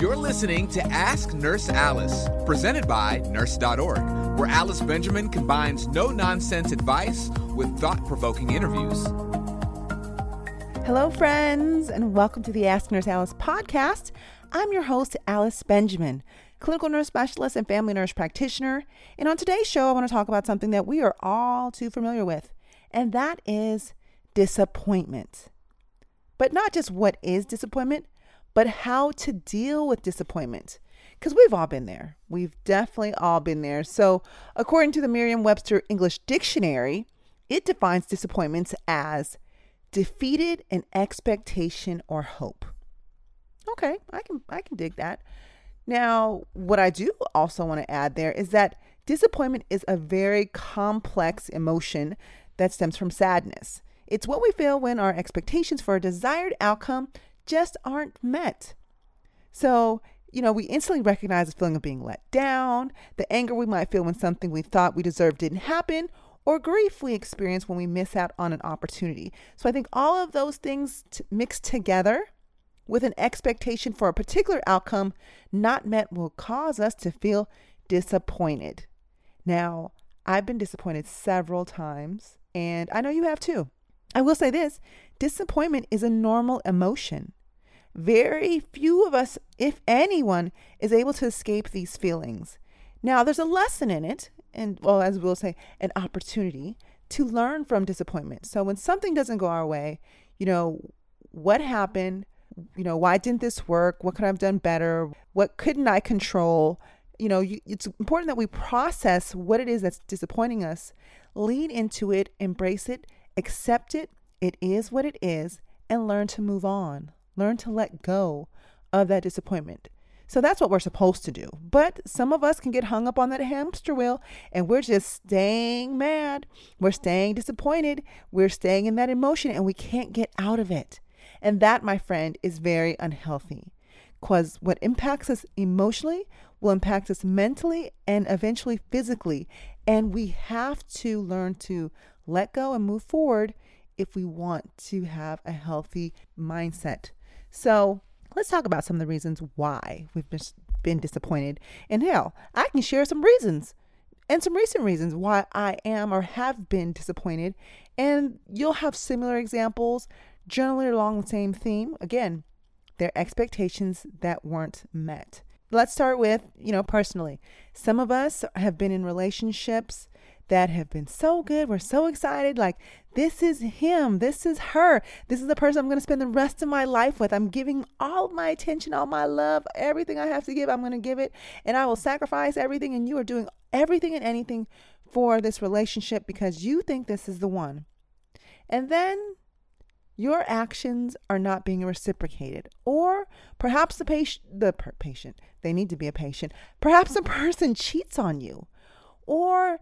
You're listening to Ask Nurse Alice, presented by Nurse.org, where Alice Benjamin combines no nonsense advice with thought provoking interviews. Hello, friends, and welcome to the Ask Nurse Alice podcast. I'm your host, Alice Benjamin, clinical nurse specialist and family nurse practitioner. And on today's show, I want to talk about something that we are all too familiar with, and that is disappointment. But not just what is disappointment, but how to deal with disappointment. Because we've all been there. We've definitely all been there. So, according to the Merriam Webster English Dictionary, it defines disappointments as defeated in expectation or hope. Okay, I can I can dig that. Now, what I do also want to add there is that disappointment is a very complex emotion that stems from sadness. It's what we feel when our expectations for a desired outcome just aren't met. So, you know, we instantly recognize the feeling of being let down, the anger we might feel when something we thought we deserved didn't happen, or grief we experience when we miss out on an opportunity. So I think all of those things t- mixed together with an expectation for a particular outcome not met will cause us to feel disappointed. Now, I've been disappointed several times, and I know you have too. I will say this disappointment is a normal emotion. Very few of us, if anyone, is able to escape these feelings. Now, there's a lesson in it, and well, as we'll say, an opportunity to learn from disappointment. So when something doesn't go our way, you know, what happened? You know, why didn't this work? What could I have done better? What couldn't I control? You know, you, it's important that we process what it is that's disappointing us, lean into it, embrace it, accept it. It is what it is, and learn to move on. Learn to let go of that disappointment. So that's what we're supposed to do. But some of us can get hung up on that hamster wheel and we're just staying mad. We're staying disappointed. We're staying in that emotion and we can't get out of it. And that, my friend, is very unhealthy because what impacts us emotionally will impact us mentally and eventually physically. And we have to learn to let go and move forward if we want to have a healthy mindset. So, let's talk about some of the reasons why we've been disappointed. And hell, I can share some reasons and some recent reasons why I am or have been disappointed. And you'll have similar examples, generally along the same theme. Again, their expectations that weren't met. Let's start with, you know, personally. Some of us have been in relationships that have been so good. We're so excited. Like, this is him. This is her. This is the person I'm going to spend the rest of my life with. I'm giving all my attention, all my love, everything I have to give. I'm going to give it. And I will sacrifice everything. And you are doing everything and anything for this relationship because you think this is the one. And then your actions are not being reciprocated or perhaps the patient the per- patient they need to be a patient perhaps the person cheats on you or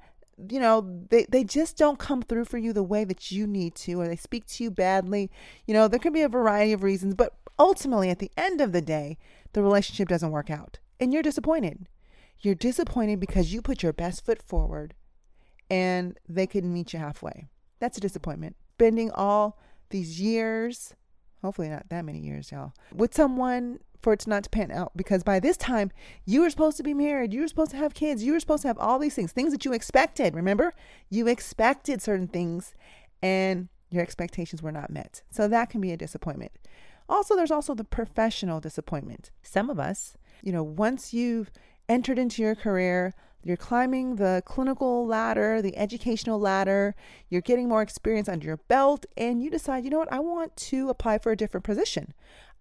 you know they, they just don't come through for you the way that you need to or they speak to you badly. You know there can be a variety of reasons but ultimately at the end of the day the relationship doesn't work out and you're disappointed. You're disappointed because you put your best foot forward and they couldn't meet you halfway. That's a disappointment. Spending all these years hopefully not that many years y'all with someone for it to not to pan out because by this time you were supposed to be married, you were supposed to have kids, you were supposed to have all these things, things that you expected. Remember, you expected certain things and your expectations were not met. So that can be a disappointment. Also, there's also the professional disappointment. Some of us, you know, once you've entered into your career, you're climbing the clinical ladder, the educational ladder, you're getting more experience under your belt, and you decide, you know what, I want to apply for a different position.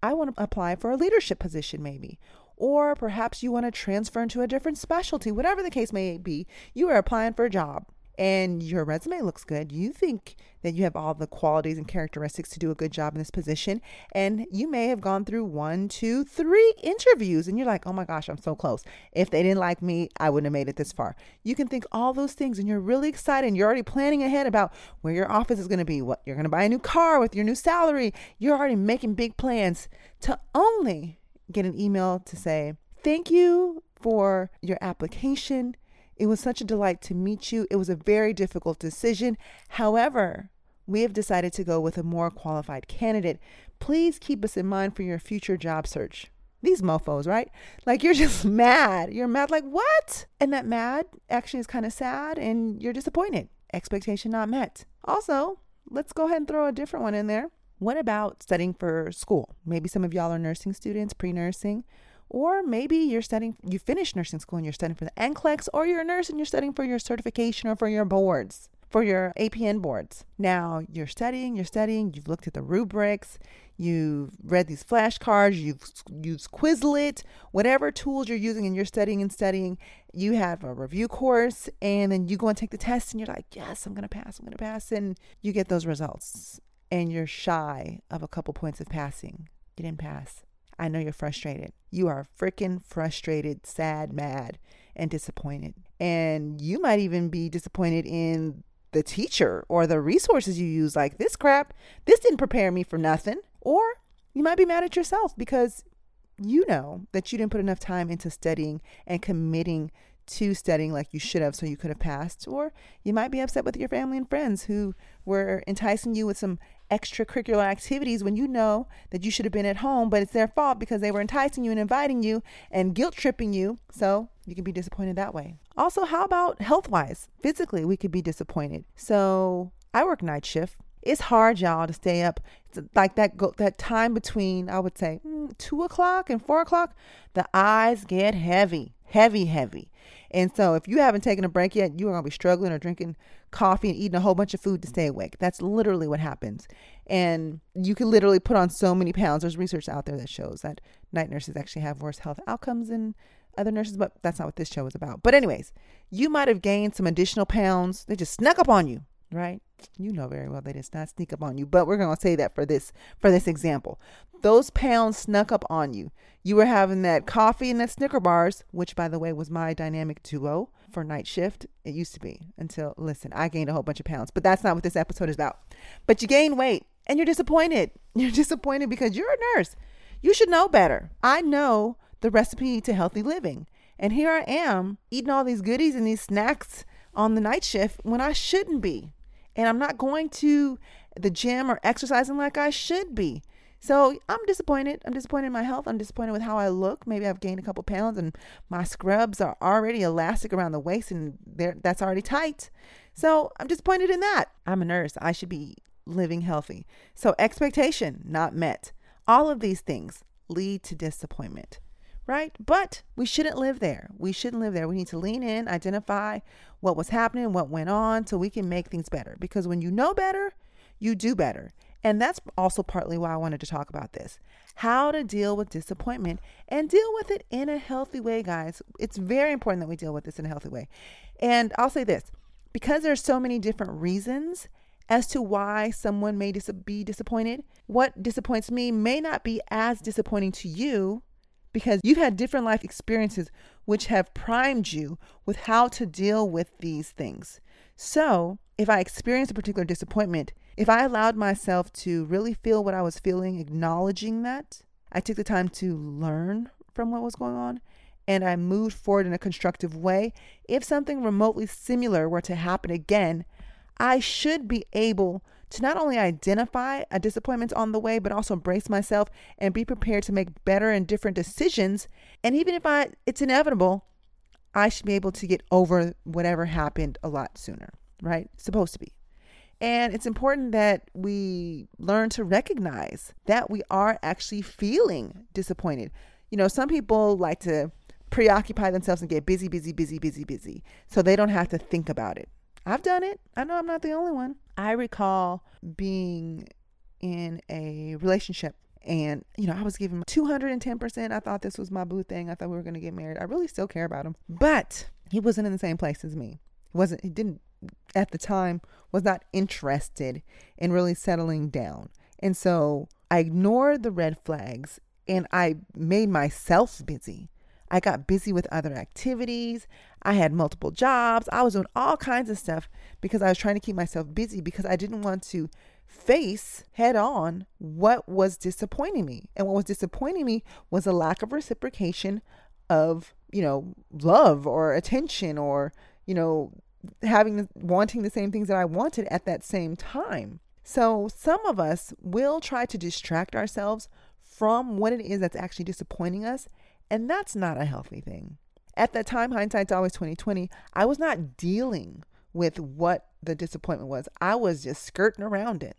I want to apply for a leadership position, maybe. Or perhaps you want to transfer into a different specialty, whatever the case may be. You are applying for a job and your resume looks good. You think that you have all the qualities and characteristics to do a good job in this position. And you may have gone through one, two, three interviews, and you're like, oh my gosh, I'm so close. If they didn't like me, I wouldn't have made it this far. You can think all those things, and you're really excited. And you're already planning ahead about where your office is going to be, what you're going to buy a new car with your new salary. You're already making big plans to only get an email to say, thank you for your application it was such a delight to meet you. It was a very difficult decision. However, we have decided to go with a more qualified candidate. Please keep us in mind for your future job search. these mofos, right? Like you're just mad. You're mad, like, what? And that mad actually is kind of sad and you're disappointed. Expectation not met. Also, let's go ahead and throw a different one in there. What about studying for school? Maybe some of y'all are nursing students, pre nursing, or maybe you're studying, you finished nursing school and you're studying for the NCLEX, or you're a nurse and you're studying for your certification or for your boards for your APN boards. Now you're studying, you're studying, you've looked at the rubrics, you've read these flashcards, you've used Quizlet, whatever tools you're using and you're studying and studying, you have a review course and then you go and take the test and you're like, yes, I'm to pass, I'm to pass. And you get those results and you're shy of a couple points of passing. You didn't pass. I know you're frustrated. You are freaking frustrated, sad, mad, and disappointed. And you might even be disappointed in the teacher or the resources you use like this crap this didn't prepare me for nothing or you might be mad at yourself because you know that you didn't put enough time into studying and committing to studying like you should have so you could have passed or you might be upset with your family and friends who were enticing you with some extracurricular activities when you know that you should have been at home, but it's their fault because they were enticing you and inviting you and guilt tripping you. So you can be disappointed that way. Also, how about health wise? Physically, we could be disappointed. So I work night shift. It's hard, y'all, to stay up. It's like that go, that time between I would say mm, two o'clock and four o'clock. The eyes get heavy, heavy, heavy. And so if you haven't taken a break yet, you are gonna be struggling or drinking coffee and eating a whole bunch of food to stay awake. That's literally what happens. And you can literally put on so many pounds. There's research out there that shows that night nurses actually have worse health outcomes than other nurses, but that's not what this show is about. But, anyways, you might have gained some additional pounds. They just snuck up on you, right? You know very well they did not sneak up on you, but we're going to say that for this for this example. Those pounds snuck up on you. You were having that coffee and that Snicker bars, which by the way was my dynamic duo for night shift. It used to be until listen, I gained a whole bunch of pounds, but that's not what this episode is about. But you gain weight and you're disappointed. You're disappointed because you're a nurse. You should know better. I know the recipe to healthy living. And here I am eating all these goodies and these snacks on the night shift when I shouldn't be. And I'm not going to the gym or exercising like I should be. So I'm disappointed. I'm disappointed in my health. I'm disappointed with how I look. Maybe I've gained a couple pounds and my scrubs are already elastic around the waist and that's already tight. So I'm disappointed in that. I'm a nurse. I should be living healthy. So expectation not met. All of these things lead to disappointment right? But we shouldn't live there. We shouldn't live there. We need to lean in, identify what was happening, what went on, so we can make things better. Because when you know better, you do better. And that's also partly why I wanted to talk about this how to deal with disappointment and deal with it in a healthy way, guys. It's very important that we deal with this in a healthy way. And I'll say this because there's so many different reasons as to why someone may dis- be disappointed, what disappoints me may not be as disappointing to you because you've had different life experiences which have primed you with how to deal with these things. So, if I experienced a particular disappointment, if I allowed myself to really feel what I was feeling, acknowledging that, I took the time to learn from what was going on and I moved forward in a constructive way. If something remotely similar were to happen again, I should be able to not only identify a disappointment on the way, but also brace myself and be prepared to make better and different decisions. And even if I it's inevitable, I should be able to get over whatever happened a lot sooner, right? Supposed to be. And it's important that we learn to recognize that we are actually feeling disappointed. You know, some people like to preoccupy themselves and get busy, busy, busy, busy, busy, so they don't have to think about it. I've done it. I know I'm not the only one. I recall being in a relationship and you know i was giving 210% i thought this was my boo thing. I thought we were going to get married. I really still care about him but he wasn't in the same place as me. He wasn't he didn't at the time was not interested in really settling down. And so i ignored the red flags and i made myself busy I got busy with other activities. I had multiple jobs. I was doing all kinds of stuff because I was trying to keep myself busy because I didn't want to face head on what was disappointing me. And what was disappointing me was a lack of reciprocation of, you know, love or attention or, you know, having wanting the same things that I wanted at that same time. So some of us will try to distract ourselves from what it is that's actually disappointing us. And that's not a healthy thing. At that time, hindsight's always 2020, I was not dealing with what the disappointment was. I was just skirting around it.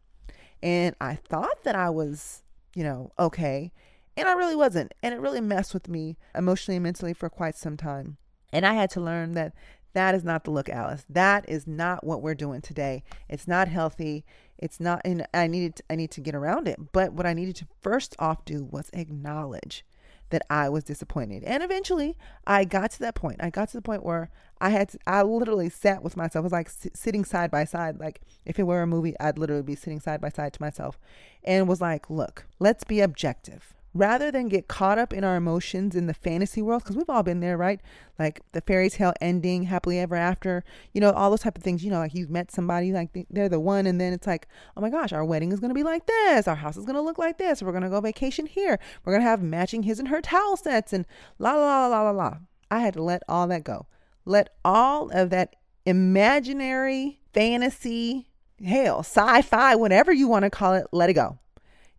And I thought that I was, you know, okay. And I really wasn't. And it really messed with me emotionally and mentally for quite some time. And I had to learn that that is not the look, Alice. That is not what we're doing today. It's not healthy. It's not, and I needed, I need to get around it. But what I needed to first off do was acknowledge that I was disappointed. And eventually I got to that point. I got to the point where I had, to, I literally sat with myself. It was like s- sitting side by side. Like if it were a movie, I'd literally be sitting side by side to myself and was like, look, let's be objective rather than get caught up in our emotions in the fantasy world because we've all been there right? Like the fairy tale ending happily ever after you know all those type of things you know like you've met somebody like they're the one and then it's like oh my gosh our wedding is going to be like this our house is going to look like this we're going to go vacation here we're going to have matching his and her towel sets and la la la la la la. I had to let all that go. Let all of that imaginary fantasy hell sci-fi whatever you want to call it let it go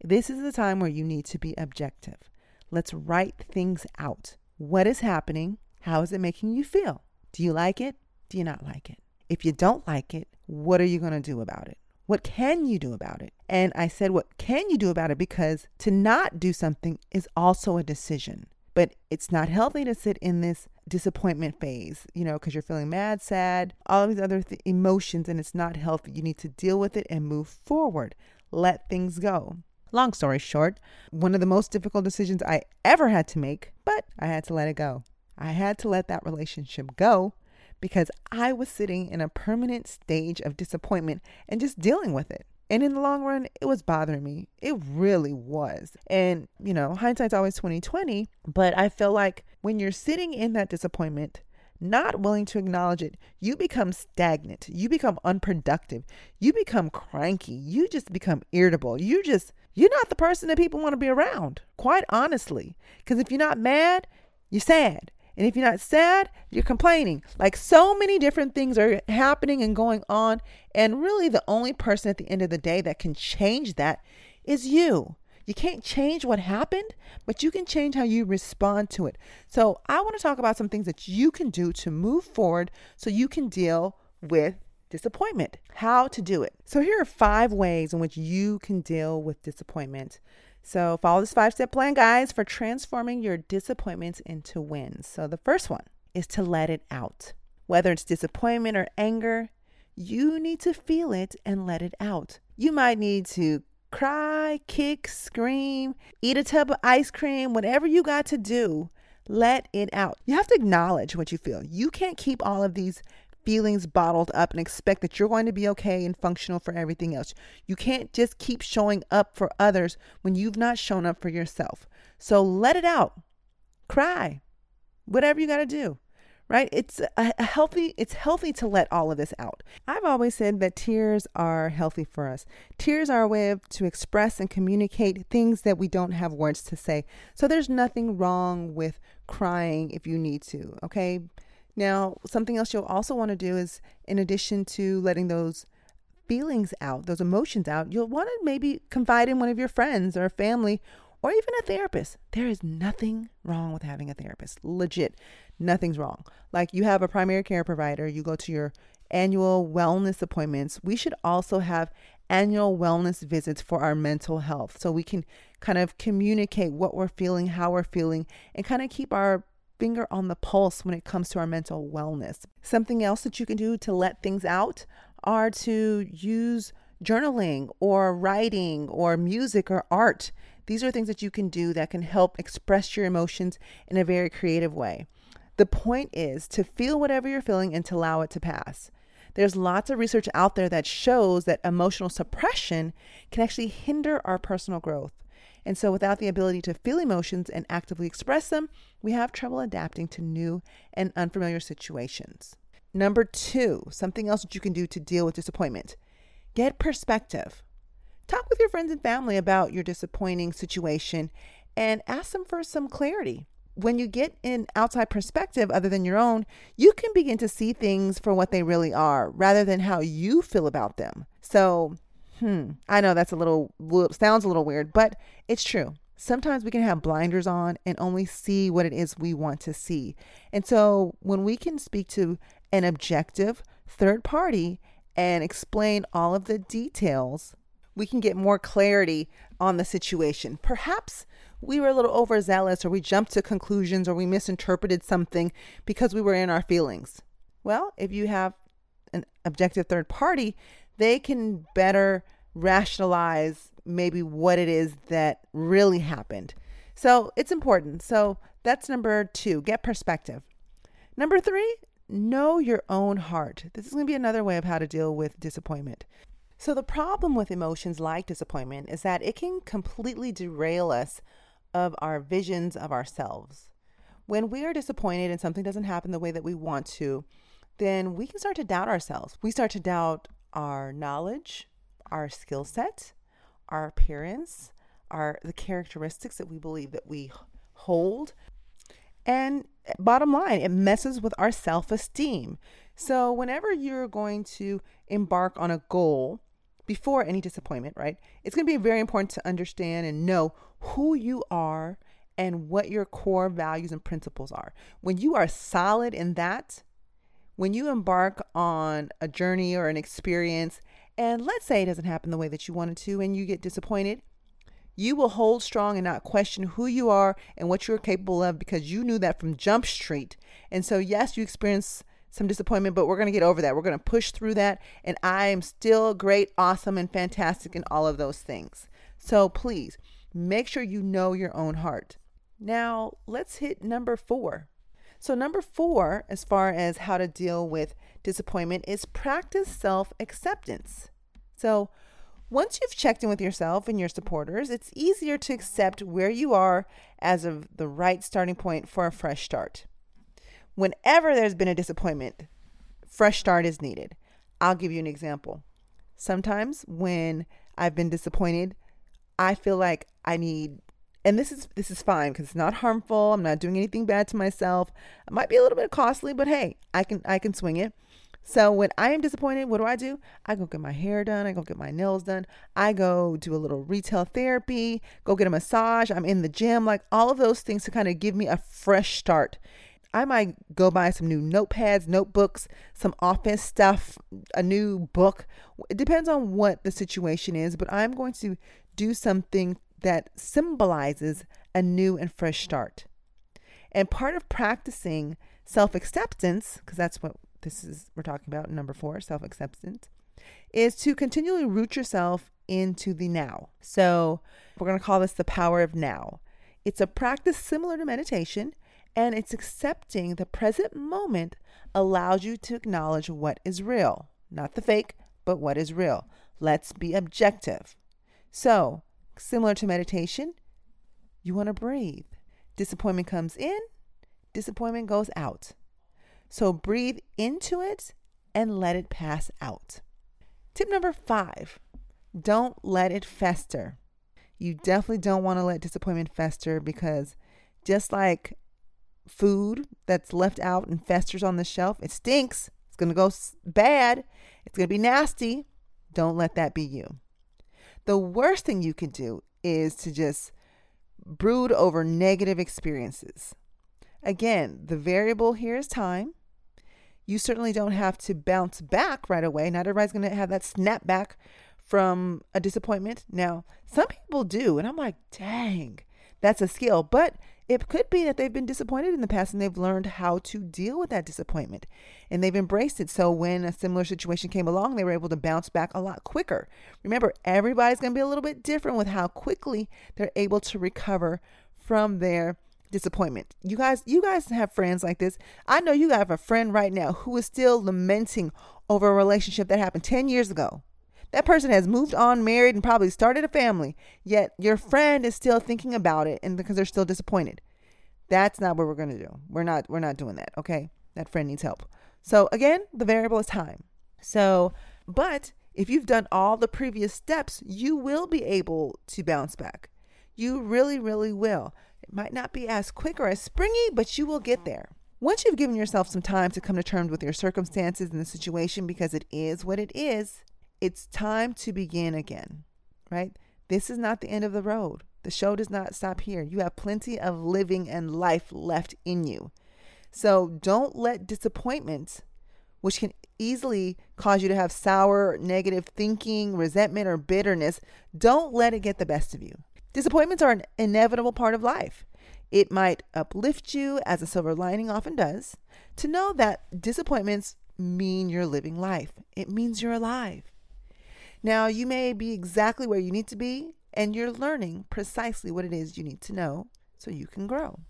this is the time where you need to be objective. Let's write things out. What is happening? How is it making you feel? Do you like it? Do you not like it? If you don't like it, what are you going to do about it? What can you do about it? And I said, What can you do about it? Because to not do something is also a decision. But it's not healthy to sit in this disappointment phase, you know, because you're feeling mad, sad, all these other th- emotions, and it's not healthy. You need to deal with it and move forward. Let things go. Long story short, one of the most difficult decisions I ever had to make, but I had to let it go. I had to let that relationship go because I was sitting in a permanent stage of disappointment and just dealing with it. And in the long run, it was bothering me. It really was. And, you know, hindsight's always 2020, but I feel like when you're sitting in that disappointment, not willing to acknowledge it, you become stagnant. You become unproductive. You become cranky. You just become irritable. You just, you're not the person that people want to be around, quite honestly. Because if you're not mad, you're sad. And if you're not sad, you're complaining. Like so many different things are happening and going on. And really, the only person at the end of the day that can change that is you. You can't change what happened, but you can change how you respond to it. So, I want to talk about some things that you can do to move forward so you can deal with disappointment. How to do it. So, here are five ways in which you can deal with disappointment. So, follow this five step plan, guys, for transforming your disappointments into wins. So, the first one is to let it out. Whether it's disappointment or anger, you need to feel it and let it out. You might need to cry, kick, scream, eat a tub of ice cream, whatever you got to do, let it out. You have to acknowledge what you feel. You can't keep all of these feelings bottled up and expect that you're going to be okay and functional for everything else. You can't just keep showing up for others when you've not shown up for yourself. So let it out. Cry. Whatever you got to do right it's a, healthy it's healthy to let all of this out i've always said that tears are healthy for us tears are a way of, to express and communicate things that we don't have words to say so there's nothing wrong with crying if you need to okay now something else you'll also want to do is in addition to letting those feelings out those emotions out you'll want to maybe confide in one of your friends or family or even a therapist. There is nothing wrong with having a therapist. Legit, nothing's wrong. Like you have a primary care provider, you go to your annual wellness appointments. We should also have annual wellness visits for our mental health so we can kind of communicate what we're feeling, how we're feeling, and kind of keep our finger on the pulse when it comes to our mental wellness. Something else that you can do to let things out are to use journaling or writing or music or art. These are things that you can do that can help express your emotions in a very creative way. The point is to feel whatever you're feeling and to allow it to pass. There's lots of research out there that shows that emotional suppression can actually hinder our personal growth. And so, without the ability to feel emotions and actively express them, we have trouble adapting to new and unfamiliar situations. Number two, something else that you can do to deal with disappointment get perspective. Talk with your friends and family about your disappointing situation and ask them for some clarity. When you get an outside perspective other than your own, you can begin to see things for what they really are rather than how you feel about them. So, hmm, I know that's a little sounds a little weird, but it's true. sometimes we can have blinders on and only see what it is we want to see. And so when we can speak to an objective third party and explain all of the details, we can get more clarity on the situation. Perhaps we were a little overzealous or we jumped to conclusions or we misinterpreted something because we were in our feelings. Well, if you have an objective third party, they can better rationalize maybe what it is that really happened. So it's important. So that's number two get perspective. Number three, know your own heart. This is going to be another way of how to deal with disappointment. So, the problem with emotions like disappointment is that it can completely derail us of our visions of ourselves. When we are disappointed and something doesn't happen the way that we want to, then we can start to doubt ourselves. We start to doubt our knowledge, our skill set, our appearance, our the characteristics that we believe that we hold. And eh, bottom line, it messes with our self-esteem. So whenever you're going to embark on a goal before any disappointment, right? It's going to be very important to understand and know who you are and what your core values and principles are. When you are solid in that, when you embark on a journey or an experience and let's say it doesn't happen the way that you wanted to and you get disappointed, you will hold strong and not question who you are and what you're capable of because you knew that from Jump Street. And so, yes, you experience some disappointment, but we're going to get over that. We're going to push through that. And I am still great, awesome, and fantastic in all of those things. So please make sure you know your own heart. Now, let's hit number four. So, number four, as far as how to deal with disappointment, is practice self acceptance. So, once you've checked in with yourself and your supporters, it's easier to accept where you are as of the right starting point for a fresh start. Whenever there's been a disappointment, fresh start is needed. I'll give you an example. Sometimes when I've been disappointed, I feel like I need and this is this is fine because it's not harmful. I'm not doing anything bad to myself. It might be a little bit costly, but hey, I can I can swing it. So when I am disappointed, what do I do? I go get my hair done. I go get my nails done. I go do a little retail therapy, go get a massage. I'm in the gym, like all of those things to kind of give me a fresh start. I might go buy some new notepads, notebooks, some office stuff, a new book. It depends on what the situation is, but I'm going to do something that symbolizes a new and fresh start. And part of practicing self acceptance, because that's what this is we're talking about number four self acceptance is to continually root yourself into the now. So we're going to call this the power of now. It's a practice similar to meditation and it's accepting the present moment allows you to acknowledge what is real. Not the fake but what is real. Let's be objective. So similar to meditation you want to breathe disappointment comes in disappointment goes out so breathe into it and let it pass out. Tip number five don't let it fester. You definitely don't want to let disappointment fester because just like food that's left out and festers on the shelf, it stinks. It's going to go bad. It's going to be nasty. Don't let that be you. The worst thing you can do is to just brood over negative experiences. Again, the variable here is time. You certainly don't have to bounce back right away. Not everybody's going to have that snap back from a disappointment. Now, some people do, and I'm like, dang, that's a skill. But it could be that they've been disappointed in the past and they've learned how to deal with that disappointment and they've embraced it. So when a similar situation came along, they were able to bounce back a lot quicker. Remember, everybody's going to be a little bit different with how quickly they're able to recover from their disappointment. You guys, you guys have friends like this. I know you have a friend right now who is still lamenting over a relationship that happened 10 years ago. That person has moved on, married, and probably started a family, yet your friend is still thinking about it and because they're still disappointed. That's not what we're to do. We're not we're not doing that, okay? That friend needs help. So again, the variable is time. So, but if you've done all the previous steps, you will be able to bounce back. You really, really will. It might not be as quick or as springy, but you will get there. Once you've given yourself some time to come to terms with your circumstances and the situation because it is what it is, it's time to begin again, right? This is not the end of the road. The show does not stop here. You have plenty of living and life left in you. So don't let disappointment, which can easily cause you to have sour, negative thinking, resentment, or bitterness, don't let it get the best of you. Disappointments are an inevitable part of life. It might uplift you, as a silver lining often does, to know that disappointments mean you're living life. It means you're alive. Now, you may be exactly where you need to be, and you're learning precisely what it is you need to know so you can grow.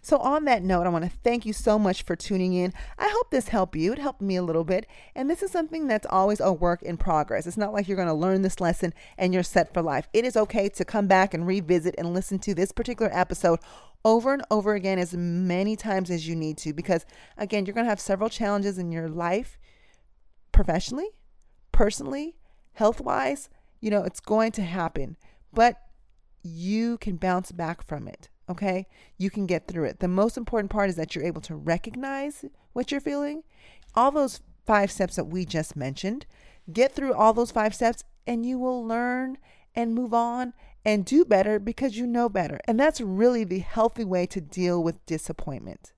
So, on that note, I want to thank you so much for tuning in. I hope this helped you. It helped me a little bit. And this is something that's always a work in progress. It's not like you're going to learn this lesson and you're set for life. It is okay to come back and revisit and listen to this particular episode over and over again as many times as you need to because, again, you're going to have several challenges in your life professionally, personally, health wise. You know, it's going to happen, but you can bounce back from it. Okay. You can get through it. The most important part is that you're able to recognize what you're feeling. All those five steps that we just mentioned, get through all those five steps, and you will learn and move on and do better because you know better. And that's really the healthy way to deal with disappointment.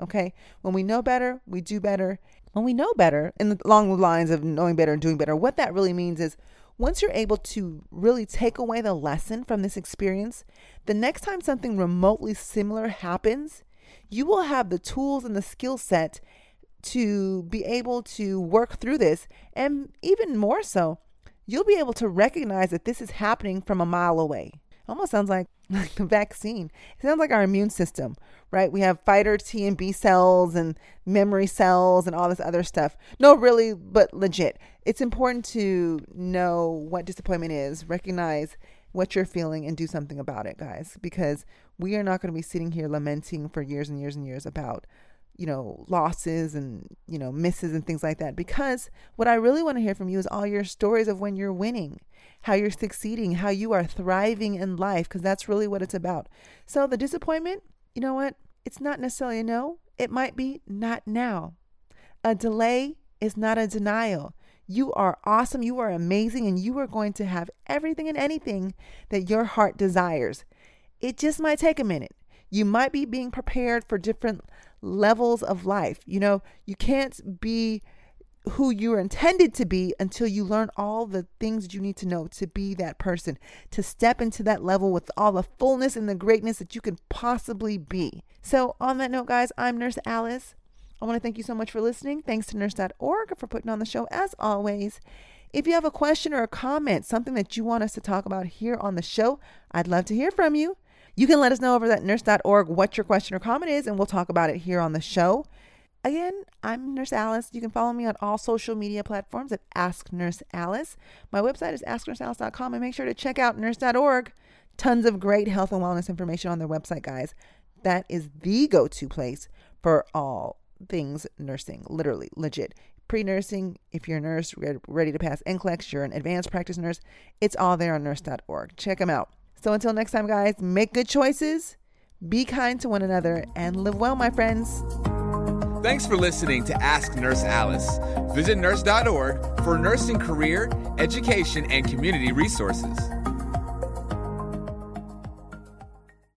Okay? When we know better, we do better. When we know better, and along the lines of knowing better and doing better, what that really means is once you're able to really take away the lesson from this experience, the next time something remotely similar happens, you will have the tools and the skill set to be able to work through this. And even more so, you'll be able to recognize that this is happening from a mile away. Almost sounds like, like the vaccine. It sounds like our immune system, right? We have fighter T and B cells and memory cells and all this other stuff. No, really, but legit. It's important to know what disappointment is, recognize what you're feeling, and do something about it, guys, because we are not going to be sitting here lamenting for years and years and years about you know, losses and, you know, misses and things like that. Because what I really want to hear from you is all your stories of when you're winning, how you're succeeding, how you are thriving in life, because that's really what it's about. So the disappointment, you know what? It's not necessarily a no, it might be not now. A delay is not a denial. You are awesome, you are amazing, and you are going to have everything and anything that your heart desires. It just might take a minute. You might be being prepared for different levels of life. You know, you can't be who you're intended to be until you learn all the things you need to know to be that person, to step into that level with all the fullness and the greatness that you can possibly be. So, on that note, guys, I'm Nurse Alice. I want to thank you so much for listening. Thanks to nurse.org for putting on the show as always. If you have a question or a comment, something that you want us to talk about here on the show, I'd love to hear from you. You can let us know over at nurse.org what your question or comment is, and we'll talk about it here on the show. Again, I'm Nurse Alice. You can follow me on all social media platforms at Ask Nurse Alice. My website is asknursealice.com and make sure to check out nurse.org. Tons of great health and wellness information on their website, guys. That is the go to place for all things nursing, literally, legit. Pre nursing, if you're a nurse ready to pass NCLEX, you're an advanced practice nurse, it's all there on nurse.org. Check them out. So until next time, guys, make good choices, be kind to one another, and live well, my friends. Thanks for listening to Ask Nurse Alice. Visit nurse.org for nursing career, education, and community resources.